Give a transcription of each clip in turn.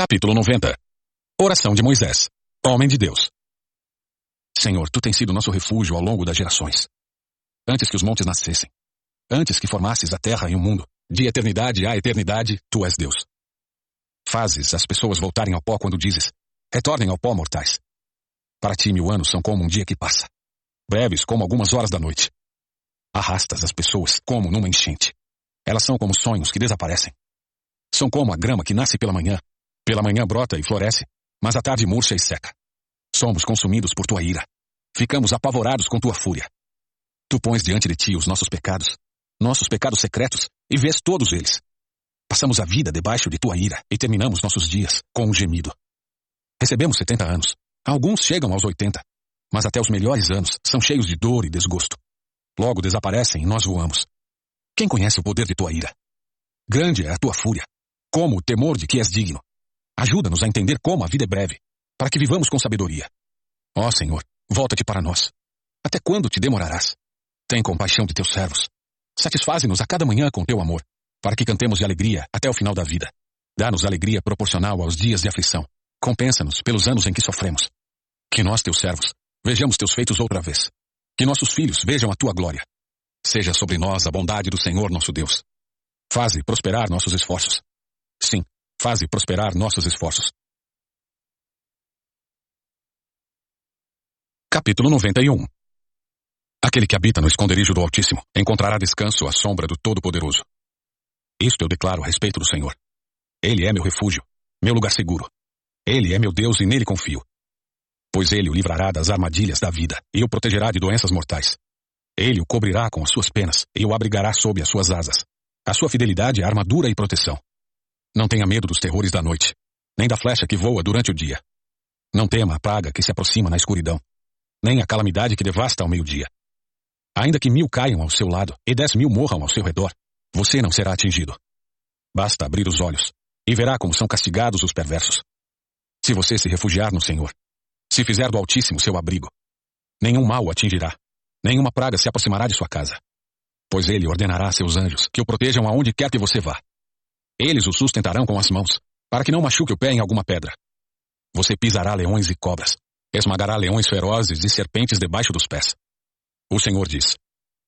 Capítulo 90 Oração de Moisés, homem de Deus. Senhor, tu tens sido nosso refúgio ao longo das gerações. Antes que os montes nascessem, antes que formasses a terra e o mundo, de eternidade a eternidade, tu és Deus. Fazes as pessoas voltarem ao pó quando dizes, retornem ao pó, mortais. Para ti, mil anos são como um dia que passa, breves como algumas horas da noite. Arrastas as pessoas como numa enchente. Elas são como sonhos que desaparecem. São como a grama que nasce pela manhã. Pela manhã brota e floresce, mas à tarde murcha e seca. Somos consumidos por tua ira. Ficamos apavorados com tua fúria. Tu pões diante de ti os nossos pecados, nossos pecados secretos, e vês todos eles. Passamos a vida debaixo de tua ira e terminamos nossos dias com um gemido. Recebemos setenta anos. Alguns chegam aos oitenta. Mas até os melhores anos são cheios de dor e desgosto. Logo desaparecem e nós voamos. Quem conhece o poder de tua ira? Grande é a tua fúria, como o temor de que és digno. Ajuda-nos a entender como a vida é breve, para que vivamos com sabedoria. Ó Senhor, volta-te para nós. Até quando te demorarás? Tem compaixão de teus servos. Satisfaze-nos a cada manhã com teu amor, para que cantemos de alegria até o final da vida. Dá-nos alegria proporcional aos dias de aflição. Compensa-nos pelos anos em que sofremos. Que nós, teus servos, vejamos teus feitos outra vez. Que nossos filhos vejam a tua glória. Seja sobre nós a bondade do Senhor nosso Deus. Faze prosperar nossos esforços. Sim, faze prosperar nossos esforços. Capítulo 91 Aquele que habita no esconderijo do Altíssimo encontrará descanso à sombra do Todo-Poderoso. Isto eu declaro a respeito do Senhor. Ele é meu refúgio, meu lugar seguro. Ele é meu Deus e nele confio. Pois ele o livrará das armadilhas da vida e o protegerá de doenças mortais. Ele o cobrirá com as suas penas e o abrigará sob as suas asas. A sua fidelidade é armadura e proteção. Não tenha medo dos terrores da noite, nem da flecha que voa durante o dia. Não tema a praga que se aproxima na escuridão, nem a calamidade que devasta ao meio-dia. Ainda que mil caiam ao seu lado e dez mil morram ao seu redor, você não será atingido. Basta abrir os olhos e verá como são castigados os perversos. Se você se refugiar no Senhor, se fizer do Altíssimo seu abrigo, nenhum mal o atingirá, nenhuma praga se aproximará de sua casa. Pois ele ordenará a seus anjos que o protejam aonde quer que você vá. Eles o sustentarão com as mãos, para que não machuque o pé em alguma pedra. Você pisará leões e cobras, esmagará leões ferozes e serpentes debaixo dos pés. O Senhor diz: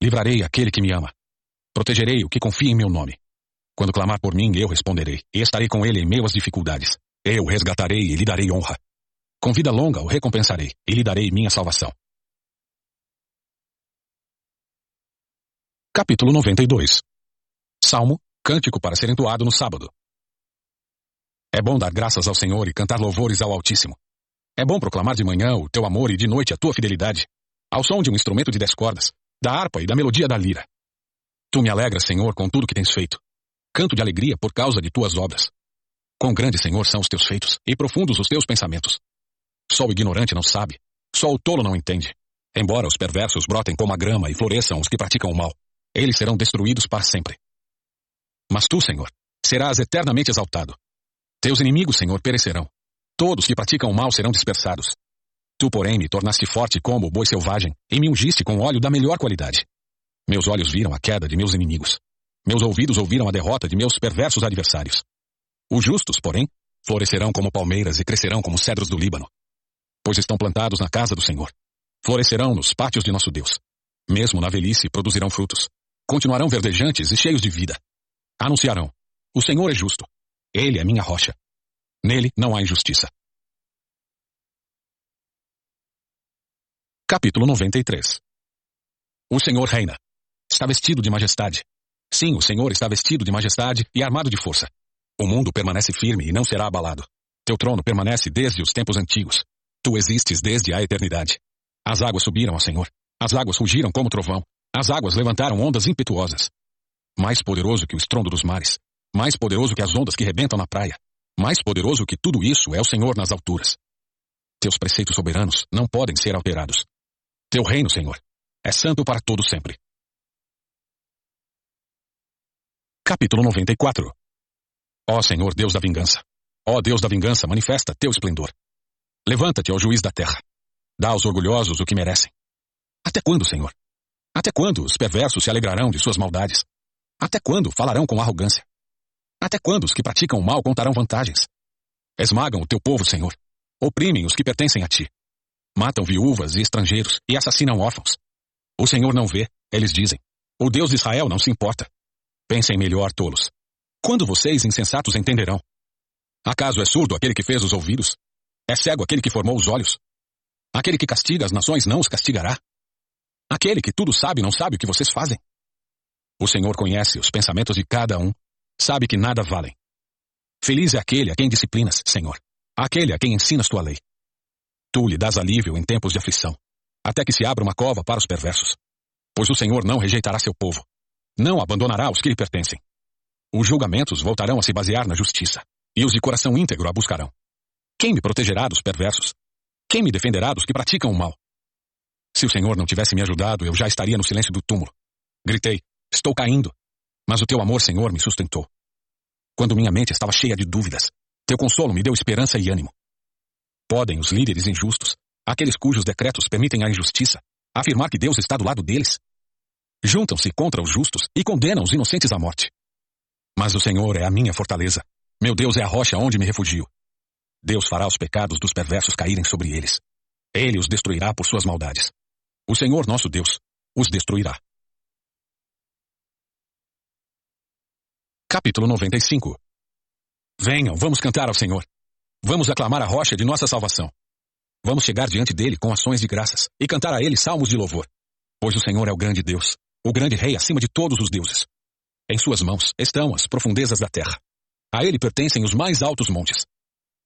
Livrarei aquele que me ama. Protegerei o que confia em meu nome. Quando clamar por mim, eu responderei, e estarei com ele em meio às dificuldades. Eu resgatarei e lhe darei honra. Com vida longa o recompensarei, e lhe darei minha salvação. Capítulo 92 Salmo Cântico para ser entoado no sábado. É bom dar graças ao Senhor e cantar louvores ao Altíssimo. É bom proclamar de manhã o teu amor e de noite a tua fidelidade, ao som de um instrumento de dez cordas, da harpa e da melodia da lira. Tu me alegras, Senhor, com tudo que tens feito. Canto de alegria por causa de tuas obras. Quão grandes, Senhor, são os teus feitos e profundos os teus pensamentos. Só o ignorante não sabe, só o tolo não entende. Embora os perversos brotem como a grama e floresçam os que praticam o mal, eles serão destruídos para sempre. Mas tu, Senhor, serás eternamente exaltado. Teus inimigos, Senhor, perecerão. Todos que praticam o mal serão dispersados. Tu, porém, me tornaste forte como o boi selvagem e me ungiste com óleo da melhor qualidade. Meus olhos viram a queda de meus inimigos. Meus ouvidos ouviram a derrota de meus perversos adversários. Os justos, porém, florescerão como palmeiras e crescerão como cedros do Líbano. Pois estão plantados na casa do Senhor. Florescerão nos pátios de nosso Deus. Mesmo na velhice produzirão frutos. Continuarão verdejantes e cheios de vida. Anunciarão: O Senhor é justo. Ele é minha rocha. Nele não há injustiça. Capítulo 93 O Senhor reina. Está vestido de majestade. Sim, o Senhor está vestido de majestade e armado de força. O mundo permanece firme e não será abalado. Teu trono permanece desde os tempos antigos. Tu existes desde a eternidade. As águas subiram ao Senhor. As águas rugiram como trovão. As águas levantaram ondas impetuosas. Mais poderoso que o estrondo dos mares. Mais poderoso que as ondas que rebentam na praia. Mais poderoso que tudo isso é o Senhor nas alturas. Teus preceitos soberanos não podem ser alterados. Teu reino, Senhor, é santo para todo sempre. Capítulo 94 Ó Senhor Deus da vingança, ó Deus da vingança, manifesta teu esplendor. Levanta-te, ó juiz da terra. Dá aos orgulhosos o que merecem. Até quando, Senhor? Até quando os perversos se alegrarão de suas maldades? Até quando falarão com arrogância? Até quando os que praticam o mal contarão vantagens? Esmagam o teu povo, Senhor. Oprimem os que pertencem a ti. Matam viúvas e estrangeiros e assassinam órfãos. O Senhor não vê, eles dizem. O Deus de Israel não se importa. Pensem melhor, tolos. Quando vocês, insensatos, entenderão? Acaso é surdo aquele que fez os ouvidos? É cego aquele que formou os olhos? Aquele que castiga as nações não os castigará? Aquele que tudo sabe não sabe o que vocês fazem? O Senhor conhece os pensamentos de cada um, sabe que nada valem. Feliz é aquele a quem disciplinas, Senhor, aquele a quem ensinas tua lei. Tu lhe dás alívio em tempos de aflição, até que se abra uma cova para os perversos. Pois o Senhor não rejeitará seu povo, não abandonará os que lhe pertencem. Os julgamentos voltarão a se basear na justiça, e os de coração íntegro a buscarão. Quem me protegerá dos perversos? Quem me defenderá dos que praticam o mal? Se o Senhor não tivesse me ajudado, eu já estaria no silêncio do túmulo. Gritei, estou caindo. Mas o teu amor, Senhor, me sustentou. Quando minha mente estava cheia de dúvidas, teu consolo me deu esperança e ânimo. Podem os líderes injustos, aqueles cujos decretos permitem a injustiça, afirmar que Deus está do lado deles? Juntam-se contra os justos e condenam os inocentes à morte. Mas o Senhor é a minha fortaleza. Meu Deus é a rocha onde me refugio. Deus fará os pecados dos perversos caírem sobre eles. Ele os destruirá por suas maldades. O Senhor nosso Deus os destruirá. Capítulo 95 Venham, vamos cantar ao Senhor. Vamos aclamar a rocha de nossa salvação. Vamos chegar diante dele com ações de graças e cantar a ele salmos de louvor. Pois o Senhor é o grande Deus, o grande Rei acima de todos os deuses. Em suas mãos estão as profundezas da terra. A ele pertencem os mais altos montes.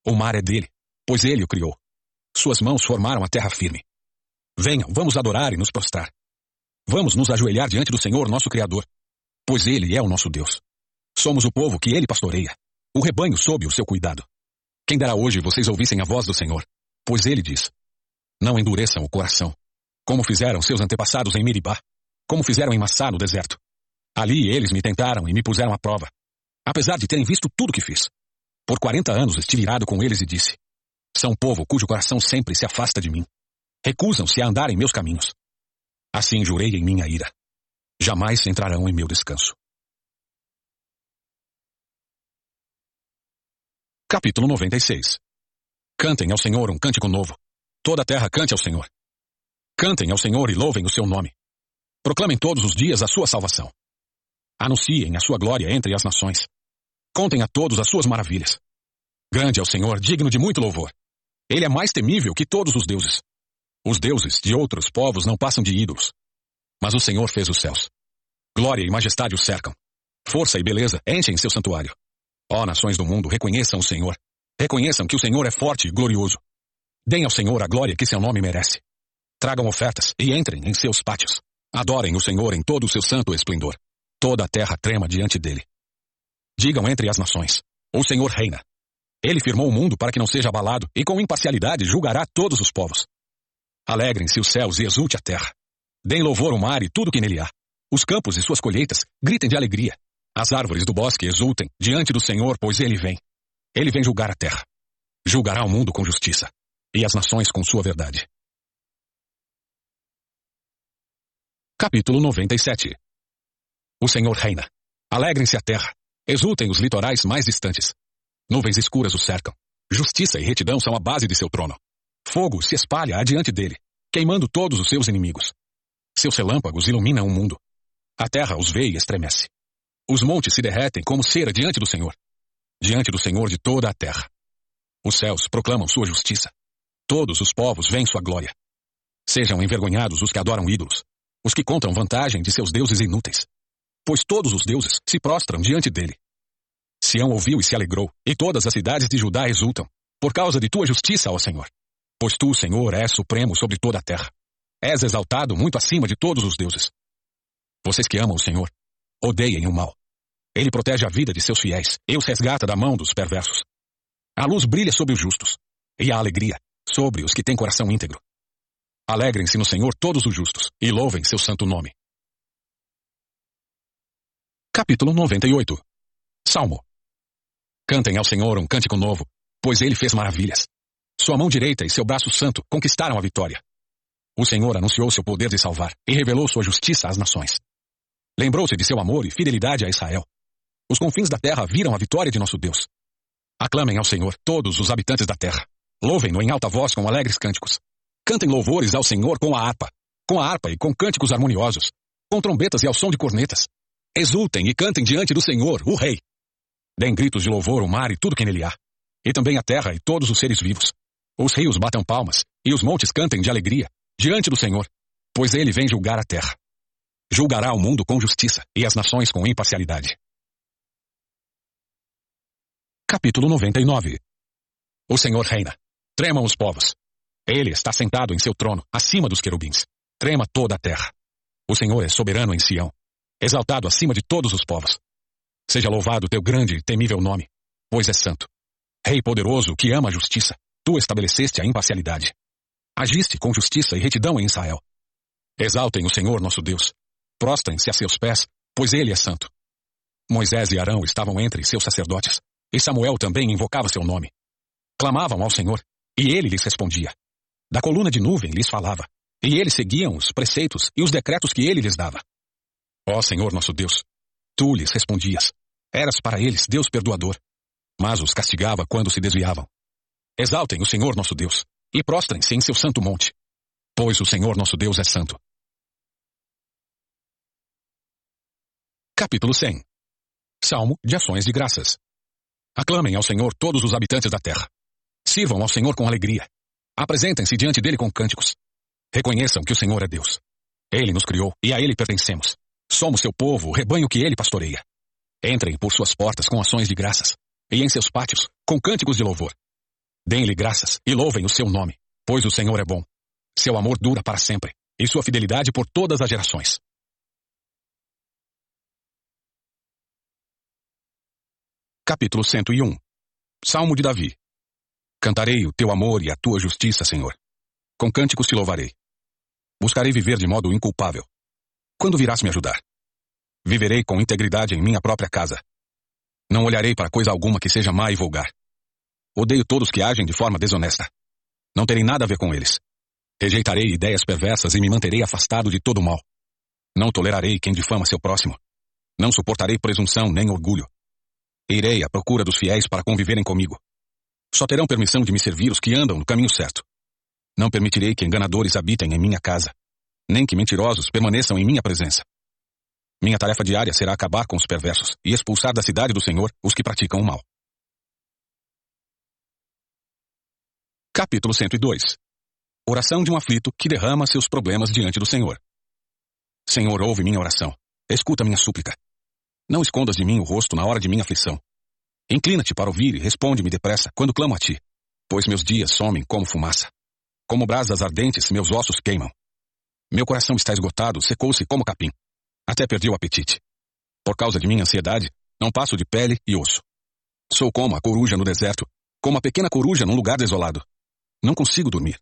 O mar é dele, pois ele o criou. Suas mãos formaram a terra firme. Venham, vamos adorar e nos prostrar. Vamos nos ajoelhar diante do Senhor, nosso Criador, pois ele é o nosso Deus. Somos o povo que ele pastoreia, o rebanho sob o seu cuidado. Quem dará hoje vocês ouvissem a voz do Senhor? Pois ele diz: Não endureçam o coração, como fizeram seus antepassados em Miribá, como fizeram em Massá no deserto. Ali eles me tentaram e me puseram à prova, apesar de terem visto tudo que fiz. Por quarenta anos estive irado com eles e disse: São povo cujo coração sempre se afasta de mim. Recusam-se a andar em meus caminhos. Assim jurei em minha ira. Jamais entrarão em meu descanso. Capítulo 96 Cantem ao Senhor um cântico novo. Toda a terra cante ao Senhor. Cantem ao Senhor e louvem o seu nome. Proclamem todos os dias a sua salvação. Anunciem a sua glória entre as nações. Contem a todos as suas maravilhas. Grande é o Senhor, digno de muito louvor. Ele é mais temível que todos os deuses. Os deuses de outros povos não passam de ídolos. Mas o Senhor fez os céus. Glória e majestade o cercam. Força e beleza enchem seu santuário. Ó nações do mundo, reconheçam o Senhor. Reconheçam que o Senhor é forte e glorioso. Deem ao Senhor a glória que seu nome merece. Tragam ofertas e entrem em seus pátios. Adorem o Senhor em todo o seu santo esplendor. Toda a terra trema diante dele. Digam entre as nações: O Senhor reina. Ele firmou o mundo para que não seja abalado e com imparcialidade julgará todos os povos. Alegrem-se os céus e exulte a terra. Deem louvor ao mar e tudo que nele há. Os campos e suas colheitas gritem de alegria. As árvores do bosque exultem diante do Senhor, pois ele vem. Ele vem julgar a terra. Julgará o mundo com justiça e as nações com sua verdade. Capítulo 97 O Senhor reina. Alegrem-se a terra. Exultem os litorais mais distantes. Nuvens escuras o cercam. Justiça e retidão são a base de seu trono. Fogo se espalha adiante dele, queimando todos os seus inimigos. Seus relâmpagos iluminam o mundo. A terra os vê e estremece. Os montes se derretem como cera diante do Senhor. Diante do Senhor de toda a terra. Os céus proclamam sua justiça. Todos os povos veem sua glória. Sejam envergonhados os que adoram ídolos, os que contam vantagem de seus deuses inúteis pois todos os deuses se prostram diante dele. Sião ouviu e se alegrou, e todas as cidades de Judá exultam, por causa de tua justiça, ó Senhor. Pois tu, Senhor, és supremo sobre toda a terra. És exaltado muito acima de todos os deuses. Vocês que amam o Senhor, odeiem o mal. Ele protege a vida de seus fiéis e os resgata da mão dos perversos. A luz brilha sobre os justos, e a alegria sobre os que têm coração íntegro. Alegrem-se no Senhor todos os justos, e louvem seu santo nome. Capítulo 98 Salmo Cantem ao Senhor um cântico novo, pois ele fez maravilhas. Sua mão direita e seu braço santo conquistaram a vitória. O Senhor anunciou seu poder de salvar e revelou sua justiça às nações. Lembrou-se de seu amor e fidelidade a Israel. Os confins da terra viram a vitória de nosso Deus. Aclamem ao Senhor todos os habitantes da terra. Louvem-no em alta voz com alegres cânticos. Cantem louvores ao Senhor com a harpa, com a harpa e com cânticos harmoniosos, com trombetas e ao som de cornetas. Exultem e cantem diante do Senhor, o Rei. Deem gritos de louvor o mar e tudo que nele há, e também a terra e todos os seres vivos. Os rios batam palmas, e os montes cantem de alegria, diante do Senhor, pois ele vem julgar a terra. Julgará o mundo com justiça e as nações com imparcialidade. Capítulo 99 O Senhor reina. Tremam os povos. Ele está sentado em seu trono, acima dos querubins. Trema toda a terra. O Senhor é soberano em Sião, exaltado acima de todos os povos. Seja louvado teu grande e temível nome, pois é santo. Rei poderoso que ama a justiça, tu estabeleceste a imparcialidade. Agiste com justiça e retidão em Israel. Exaltem o Senhor nosso Deus. Prostrem-se a seus pés, pois ele é santo. Moisés e Arão estavam entre seus sacerdotes, e Samuel também invocava seu nome. Clamavam ao Senhor, e ele lhes respondia. Da coluna de nuvem lhes falava, e eles seguiam os preceitos e os decretos que ele lhes dava. Ó Senhor nosso Deus, tu lhes respondias. Eras para eles Deus perdoador, mas os castigava quando se desviavam. Exaltem o Senhor nosso Deus, e prostrem-se em seu santo monte, pois o Senhor nosso Deus é santo. Capítulo 100 Salmo de Ações de Graças Aclamem ao Senhor todos os habitantes da terra. Sirvam ao Senhor com alegria. Apresentem-se diante dele com cânticos. Reconheçam que o Senhor é Deus. Ele nos criou e a ele pertencemos. Somos seu povo, o rebanho que ele pastoreia. Entrem por suas portas com ações de graças, e em seus pátios com cânticos de louvor. Deem-lhe graças e louvem o seu nome, pois o Senhor é bom. Seu amor dura para sempre, e sua fidelidade por todas as gerações. Capítulo 101 Salmo de Davi Cantarei o teu amor e a tua justiça, Senhor. Com cânticos te louvarei. Buscarei viver de modo inculpável. Quando virás me ajudar? Viverei com integridade em minha própria casa. Não olharei para coisa alguma que seja má e vulgar. Odeio todos que agem de forma desonesta. Não terei nada a ver com eles. Rejeitarei ideias perversas e me manterei afastado de todo mal. Não tolerarei quem difama seu próximo. Não suportarei presunção nem orgulho. Irei à procura dos fiéis para conviverem comigo. Só terão permissão de me servir os que andam no caminho certo. Não permitirei que enganadores habitem em minha casa, nem que mentirosos permaneçam em minha presença. Minha tarefa diária será acabar com os perversos e expulsar da cidade do Senhor os que praticam o mal. Capítulo 102 Oração de um aflito que derrama seus problemas diante do Senhor. Senhor, ouve minha oração. Escuta minha súplica. Não escondas de mim o rosto na hora de minha aflição. Inclina-te para ouvir e responde-me depressa quando clamo a ti, pois meus dias somem como fumaça. Como brasas ardentes, meus ossos queimam. Meu coração está esgotado, secou-se como capim. Até perdi o apetite. Por causa de minha ansiedade, não passo de pele e osso. Sou como a coruja no deserto, como a pequena coruja num lugar desolado. Não consigo dormir.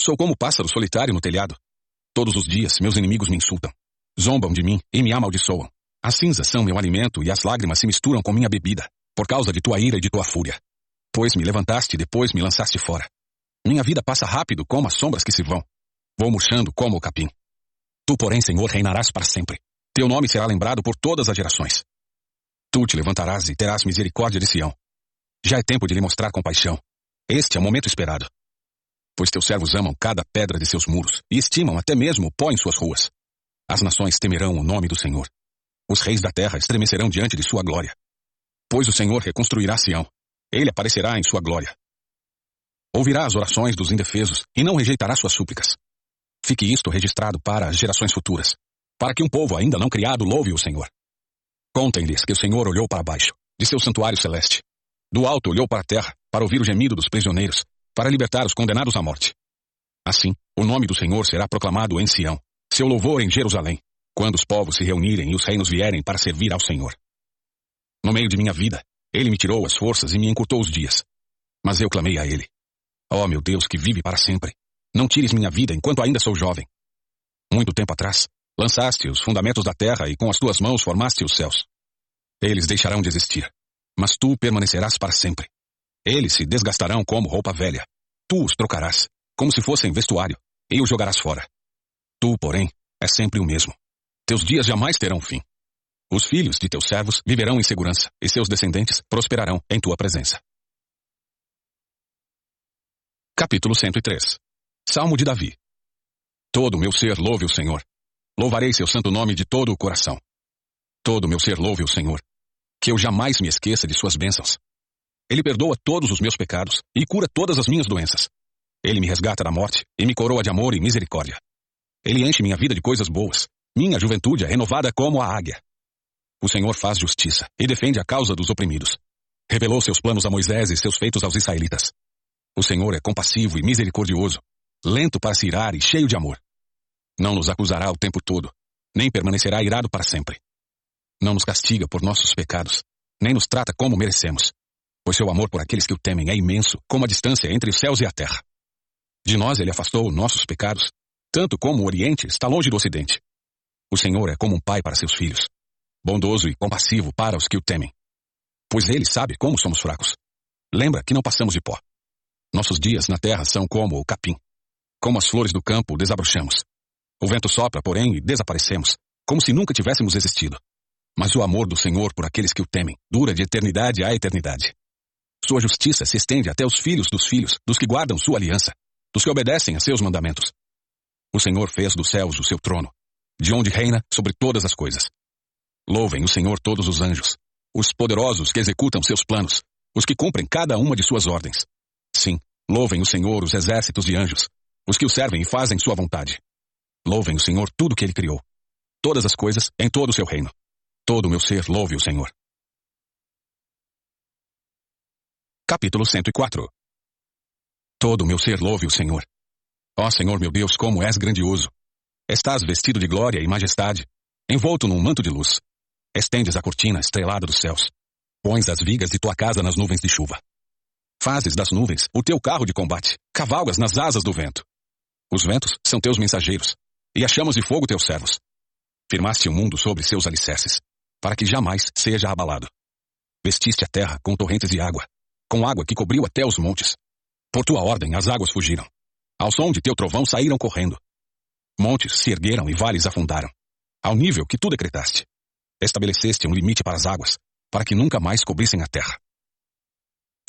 Sou como o pássaro solitário no telhado. Todos os dias meus inimigos me insultam. Zombam de mim e me amaldiçoam. As cinzas são meu alimento e as lágrimas se misturam com minha bebida, por causa de tua ira e de tua fúria. Pois me levantaste e depois me lançaste fora. Minha vida passa rápido como as sombras que se vão. Vou murchando como o capim. Tu, porém, Senhor, reinarás para sempre. Teu nome será lembrado por todas as gerações. Tu te levantarás e terás misericórdia de Sião. Já é tempo de lhe mostrar compaixão. Este é o momento esperado. Pois teus servos amam cada pedra de seus muros e estimam até mesmo o pó em suas ruas. As nações temerão o nome do Senhor. Os reis da terra estremecerão diante de sua glória. Pois o Senhor reconstruirá Sião. Ele aparecerá em sua glória. Ouvirá as orações dos indefesos e não rejeitará suas súplicas. Fique isto registrado para as gerações futuras, para que um povo ainda não criado louve o Senhor. Contem-lhes que o Senhor olhou para baixo, de seu santuário celeste. Do alto olhou para a terra, para ouvir o gemido dos prisioneiros, para libertar os condenados à morte. Assim, o nome do Senhor será proclamado em Sião, seu louvor em Jerusalém, quando os povos se reunirem e os reinos vierem para servir ao Senhor. No meio de minha vida, ele me tirou as forças e me encurtou os dias. Mas eu clamei a ele, Ó oh, meu Deus que vive para sempre, não tires minha vida enquanto ainda sou jovem. Muito tempo atrás, lançaste os fundamentos da terra e com as tuas mãos formaste os céus. Eles deixarão de existir, mas tu permanecerás para sempre. Eles se desgastarão como roupa velha. Tu os trocarás, como se fossem vestuário, e os jogarás fora. Tu, porém, é sempre o mesmo. Teus dias jamais terão fim. Os filhos de teus servos viverão em segurança, e seus descendentes prosperarão em tua presença. Capítulo 103 Salmo de Davi Todo meu ser louve o Senhor. Louvarei seu santo nome de todo o coração. Todo meu ser louve o Senhor. Que eu jamais me esqueça de suas bênçãos. Ele perdoa todos os meus pecados e cura todas as minhas doenças. Ele me resgata da morte e me coroa de amor e misericórdia. Ele enche minha vida de coisas boas. Minha juventude é renovada como a águia. O Senhor faz justiça e defende a causa dos oprimidos. Revelou seus planos a Moisés e seus feitos aos israelitas. O Senhor é compassivo e misericordioso, lento para se irar e cheio de amor. Não nos acusará o tempo todo, nem permanecerá irado para sempre. Não nos castiga por nossos pecados, nem nos trata como merecemos, pois seu amor por aqueles que o temem é imenso, como a distância entre os céus e a terra. De nós ele afastou nossos pecados, tanto como o Oriente está longe do Ocidente. O Senhor é como um pai para seus filhos, bondoso e compassivo para os que o temem. Pois ele sabe como somos fracos. Lembra que não passamos de pó. Nossos dias na terra são como o capim. Como as flores do campo, desabrochamos. O vento sopra, porém, e desaparecemos, como se nunca tivéssemos existido. Mas o amor do Senhor por aqueles que o temem dura de eternidade a eternidade. Sua justiça se estende até os filhos dos filhos, dos que guardam sua aliança, dos que obedecem a seus mandamentos. O Senhor fez dos céus o seu trono, de onde reina sobre todas as coisas. Louvem o Senhor todos os anjos, os poderosos que executam seus planos, os que cumprem cada uma de suas ordens. Sim, louvem o Senhor os exércitos de anjos, os que o servem e fazem sua vontade. Louvem o Senhor tudo que ele criou. Todas as coisas em todo o seu reino. Todo o meu ser louve o Senhor. Capítulo 104 Todo o meu ser louve o Senhor. Ó Senhor meu Deus, como és grandioso. Estás vestido de glória e majestade, envolto num manto de luz. Estendes a cortina estrelada dos céus. Pões as vigas de tua casa nas nuvens de chuva. Fazes das nuvens o teu carro de combate, cavalgas nas asas do vento. Os ventos são teus mensageiros, e as chamas de fogo teus servos. Firmaste o mundo sobre seus alicerces para que jamais seja abalado. Vestiste a terra com torrentes de água, com água que cobriu até os montes. Por tua ordem as águas fugiram. Ao som de teu trovão saíram correndo. Montes se ergueram e vales afundaram, ao nível que tu decretaste. Estabeleceste um limite para as águas, para que nunca mais cobrissem a terra.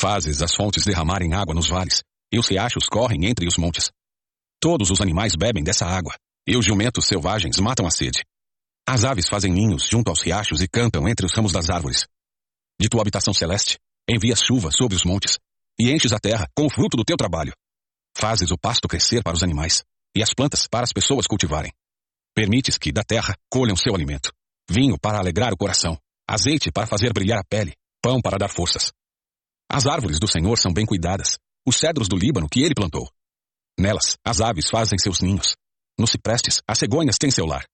Fazes as fontes derramarem água nos vales, e os riachos correm entre os montes. Todos os animais bebem dessa água, e os jumentos selvagens matam a sede. As aves fazem ninhos junto aos riachos e cantam entre os ramos das árvores. De tua habitação celeste, envias chuva sobre os montes, e enches a terra com o fruto do teu trabalho. Fazes o pasto crescer para os animais, e as plantas para as pessoas cultivarem. Permites que da terra colham seu alimento. Vinho para alegrar o coração, azeite para fazer brilhar a pele, pão para dar forças. As árvores do Senhor são bem cuidadas, os cedros do Líbano que ele plantou. Nelas, as aves fazem seus ninhos. Nos ciprestes, as cegonhas têm seu lar.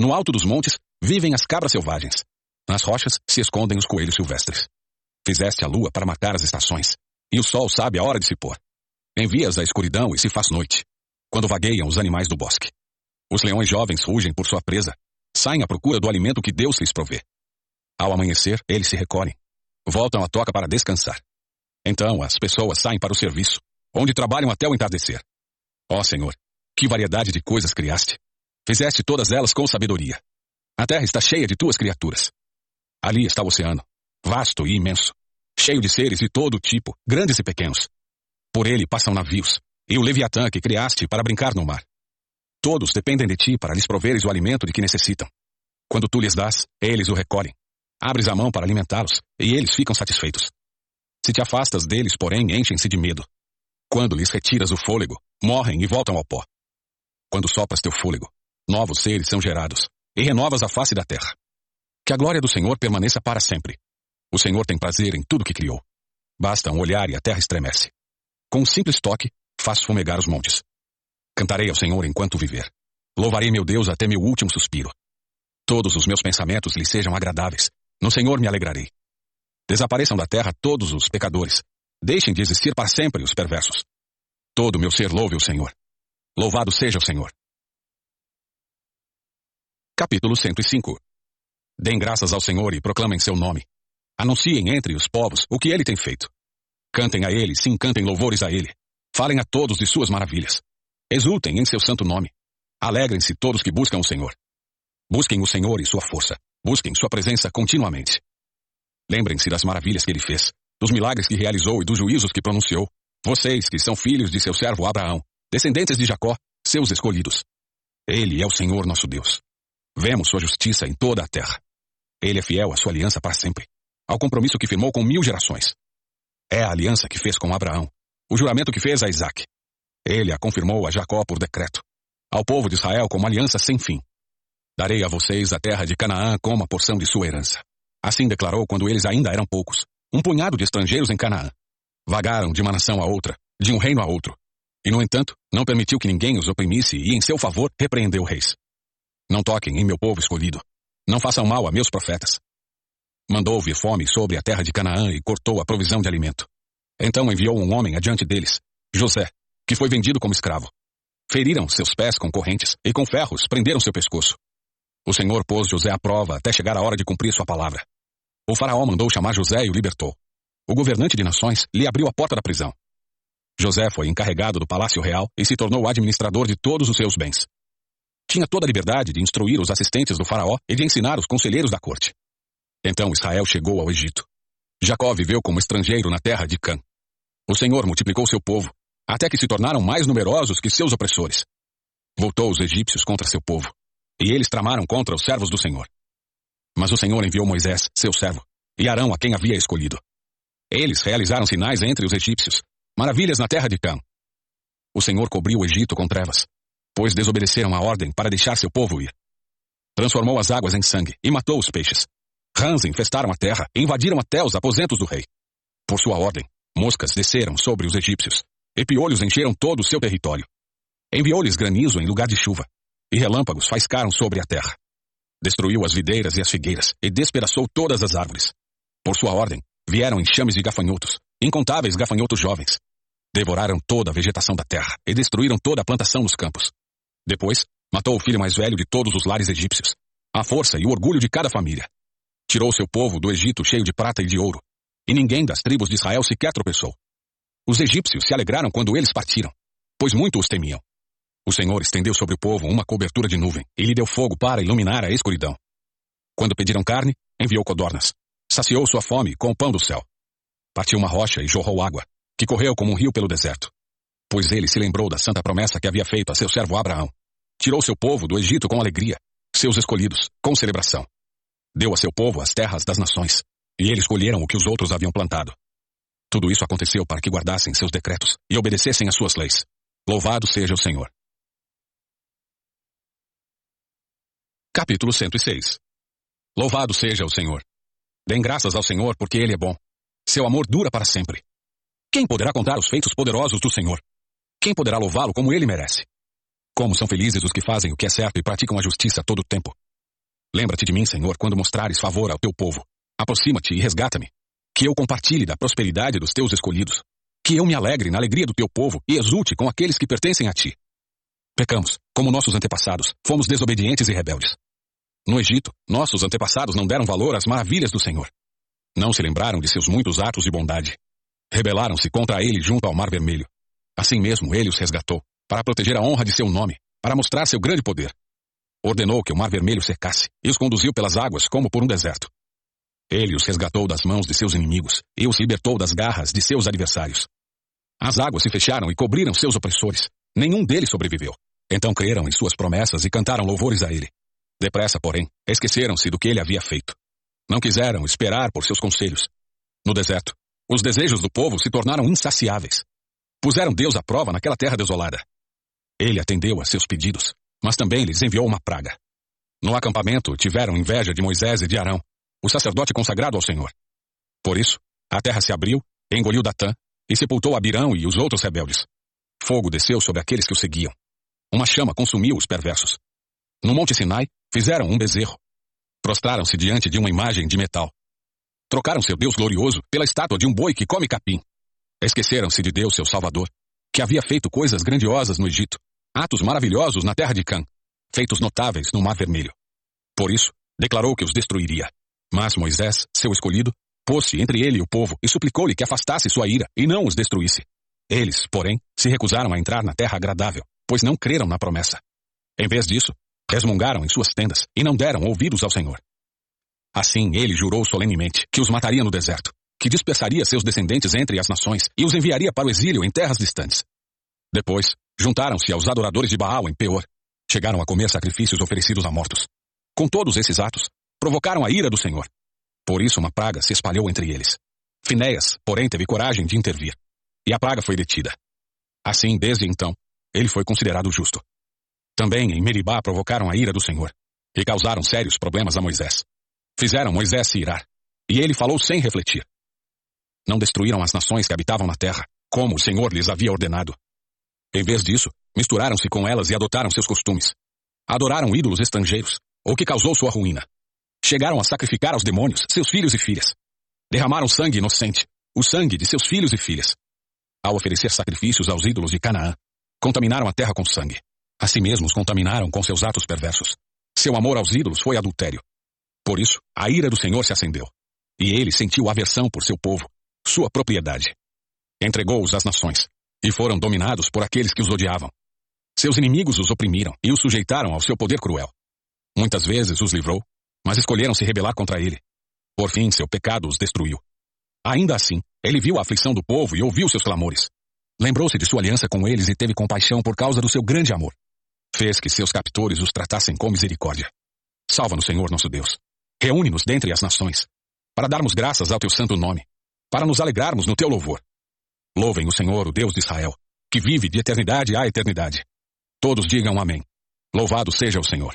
No alto dos montes vivem as cabras selvagens. Nas rochas se escondem os coelhos silvestres. Fizeste a lua para marcar as estações, e o sol sabe a hora de se pôr. Envias a escuridão e se faz noite, quando vagueiam os animais do bosque. Os leões jovens rugem por sua presa, saem à procura do alimento que Deus lhes provê. Ao amanhecer, eles se recolhem, voltam à toca para descansar. Então as pessoas saem para o serviço, onde trabalham até o entardecer. Ó Senhor, que variedade de coisas criaste! Fizeste todas elas com sabedoria. A terra está cheia de tuas criaturas. Ali está o oceano, vasto e imenso, cheio de seres de todo tipo, grandes e pequenos. Por ele passam navios, e o Leviatã que criaste para brincar no mar. Todos dependem de ti para lhes proveres o alimento de que necessitam. Quando tu lhes dás, eles o recolhem. Abres a mão para alimentá-los, e eles ficam satisfeitos. Se te afastas deles, porém, enchem-se de medo. Quando lhes retiras o fôlego, morrem e voltam ao pó. Quando sopras teu fôlego, novos seres são gerados, e renovas a face da terra. Que a glória do Senhor permaneça para sempre. O Senhor tem prazer em tudo que criou. Basta um olhar e a terra estremece. Com um simples toque, faz fumegar os montes. Cantarei ao Senhor enquanto viver. Louvarei meu Deus até meu último suspiro. Todos os meus pensamentos lhe sejam agradáveis. No Senhor me alegrarei. Desapareçam da terra todos os pecadores. Deixem de existir para sempre os perversos. Todo meu ser louve o Senhor. Louvado seja o Senhor. Capítulo 105 Deem graças ao Senhor e proclamem seu nome. Anunciem entre os povos o que ele tem feito. Cantem a ele, sim, cantem louvores a ele. Falem a todos de suas maravilhas. Exultem em seu santo nome. Alegrem-se todos que buscam o Senhor. Busquem o Senhor e sua força. Busquem sua presença continuamente. Lembrem-se das maravilhas que ele fez, dos milagres que realizou e dos juízos que pronunciou. Vocês que são filhos de seu servo Abraão, descendentes de Jacó, seus escolhidos. Ele é o Senhor nosso Deus. Vemos sua justiça em toda a terra. Ele é fiel à sua aliança para sempre, ao compromisso que firmou com mil gerações. É a aliança que fez com Abraão, o juramento que fez a Isaac. Ele a confirmou a Jacó por decreto, ao povo de Israel como aliança sem fim. Darei a vocês a terra de Canaã como a porção de sua herança. Assim declarou quando eles ainda eram poucos, um punhado de estrangeiros em Canaã. Vagaram de uma nação a outra, de um reino a outro. E, no entanto, não permitiu que ninguém os oprimisse e, em seu favor, repreendeu reis. Não toquem em meu povo escolhido. Não façam mal a meus profetas. Mandou vir fome sobre a terra de Canaã e cortou a provisão de alimento. Então enviou um homem adiante deles, José, que foi vendido como escravo. Feriram seus pés com correntes e com ferros prenderam seu pescoço. O Senhor pôs José à prova até chegar a hora de cumprir sua palavra. O faraó mandou chamar José e o libertou. O governante de nações lhe abriu a porta da prisão. José foi encarregado do palácio real e se tornou administrador de todos os seus bens. Tinha toda a liberdade de instruir os assistentes do faraó e de ensinar os conselheiros da corte. Então Israel chegou ao Egito. Jacó viveu como estrangeiro na terra de Cã. O Senhor multiplicou seu povo, até que se tornaram mais numerosos que seus opressores. Voltou os egípcios contra seu povo, e eles tramaram contra os servos do Senhor. Mas o Senhor enviou Moisés, seu servo, e Arão a quem havia escolhido. Eles realizaram sinais entre os egípcios, maravilhas na terra de Cã. O Senhor cobriu o Egito com trevas, pois desobedeceram a ordem para deixar seu povo ir. Transformou as águas em sangue e matou os peixes. Rãs infestaram a terra e invadiram até os aposentos do rei. Por sua ordem, moscas desceram sobre os egípcios, e piolhos encheram todo o seu território. Enviou-lhes granizo em lugar de chuva, e relâmpagos faiscaram sobre a terra. Destruiu as videiras e as figueiras, e despedaçou todas as árvores. Por sua ordem, vieram enxames de gafanhotos, incontáveis gafanhotos jovens. Devoraram toda a vegetação da terra, e destruíram toda a plantação nos campos. Depois, matou o filho mais velho de todos os lares egípcios, a força e o orgulho de cada família. Tirou seu povo do Egito cheio de prata e de ouro, e ninguém das tribos de Israel sequer tropeçou. Os egípcios se alegraram quando eles partiram, pois muito os temiam. O Senhor estendeu sobre o povo uma cobertura de nuvem e lhe deu fogo para iluminar a escuridão. Quando pediram carne, enviou codornas. Saciou sua fome com o pão do céu. Partiu uma rocha e jorrou água, que correu como um rio pelo deserto. Pois ele se lembrou da santa promessa que havia feito a seu servo Abraão. Tirou seu povo do Egito com alegria, seus escolhidos, com celebração. Deu a seu povo as terras das nações, e eles colheram o que os outros haviam plantado. Tudo isso aconteceu para que guardassem seus decretos e obedecessem às suas leis. Louvado seja o Senhor. Capítulo 106 Louvado seja o Senhor. Dêem graças ao Senhor porque Ele é bom. Seu amor dura para sempre. Quem poderá contar os feitos poderosos do Senhor? Quem poderá louvá-lo como ele merece? Como são felizes os que fazem o que é certo e praticam a justiça todo o tempo. Lembra-te de mim, Senhor, quando mostrares favor ao teu povo. Aproxima-te e resgata-me. Que eu compartilhe da prosperidade dos teus escolhidos. Que eu me alegre na alegria do teu povo e exulte com aqueles que pertencem a ti. Pecamos, como nossos antepassados, fomos desobedientes e rebeldes. No Egito, nossos antepassados não deram valor às maravilhas do Senhor. Não se lembraram de seus muitos atos de bondade. Rebelaram-se contra ele junto ao Mar Vermelho. Assim mesmo ele os resgatou, para proteger a honra de seu nome, para mostrar seu grande poder. Ordenou que o Mar Vermelho secasse e os conduziu pelas águas como por um deserto. Ele os resgatou das mãos de seus inimigos e os libertou das garras de seus adversários. As águas se fecharam e cobriram seus opressores. Nenhum deles sobreviveu. Então creram em suas promessas e cantaram louvores a ele. Depressa, porém, esqueceram-se do que ele havia feito. Não quiseram esperar por seus conselhos. No deserto, os desejos do povo se tornaram insaciáveis. Puseram Deus à prova naquela terra desolada. Ele atendeu a seus pedidos, mas também lhes enviou uma praga. No acampamento, tiveram inveja de Moisés e de Arão, o sacerdote consagrado ao Senhor. Por isso, a terra se abriu, engoliu Datã e sepultou Abirão e os outros rebeldes. Fogo desceu sobre aqueles que o seguiam. Uma chama consumiu os perversos. No Monte Sinai, fizeram um bezerro. Prostraram-se diante de uma imagem de metal. Trocaram seu Deus glorioso pela estátua de um boi que come capim. Esqueceram-se de Deus, seu Salvador, que havia feito coisas grandiosas no Egito, atos maravilhosos na terra de Cã, feitos notáveis no Mar Vermelho. Por isso, declarou que os destruiria. Mas Moisés, seu escolhido, pôs-se entre ele e o povo e suplicou-lhe que afastasse sua ira e não os destruísse. Eles, porém, se recusaram a entrar na terra agradável, pois não creram na promessa. Em vez disso, resmungaram em suas tendas e não deram ouvidos ao Senhor. Assim ele jurou solenemente que os mataria no deserto, que dispersaria seus descendentes entre as nações e os enviaria para o exílio em terras distantes. Depois, juntaram-se aos adoradores de Baal em Peor. Chegaram a comer sacrifícios oferecidos a mortos. Com todos esses atos, provocaram a ira do Senhor. Por isso uma praga se espalhou entre eles. Finéias, porém, teve coragem de intervir. E a praga foi detida. Assim, desde então, ele foi considerado justo. Também em Meribá provocaram a ira do Senhor e causaram sérios problemas a Moisés. Fizeram Moisés se irar, e ele falou sem refletir. Não destruíram as nações que habitavam na terra, como o Senhor lhes havia ordenado. Em vez disso, misturaram-se com elas e adotaram seus costumes. Adoraram ídolos estrangeiros, o que causou sua ruína. Chegaram a sacrificar aos demônios seus filhos e filhas. Derramaram sangue inocente, o sangue de seus filhos e filhas. Ao oferecer sacrifícios aos ídolos de Canaã, contaminaram a terra com sangue. A si mesmos contaminaram com seus atos perversos. Seu amor aos ídolos foi adultério. Por isso, a ira do Senhor se acendeu. E ele sentiu aversão por seu povo, sua propriedade. Entregou-os às nações, e foram dominados por aqueles que os odiavam. Seus inimigos os oprimiram e os sujeitaram ao seu poder cruel. Muitas vezes os livrou, mas escolheram se rebelar contra ele. Por fim, seu pecado os destruiu. Ainda assim, ele viu a aflição do povo e ouviu seus clamores. Lembrou-se de sua aliança com eles e teve compaixão por causa do seu grande amor. Fez que seus captores os tratassem com misericórdia. Salva-nos, Senhor nosso Deus. Reúne-nos dentre as nações, para darmos graças ao teu santo nome, para nos alegrarmos no teu louvor. Louvem o Senhor, o Deus de Israel, que vive de eternidade a eternidade. Todos digam amém. Louvado seja o Senhor.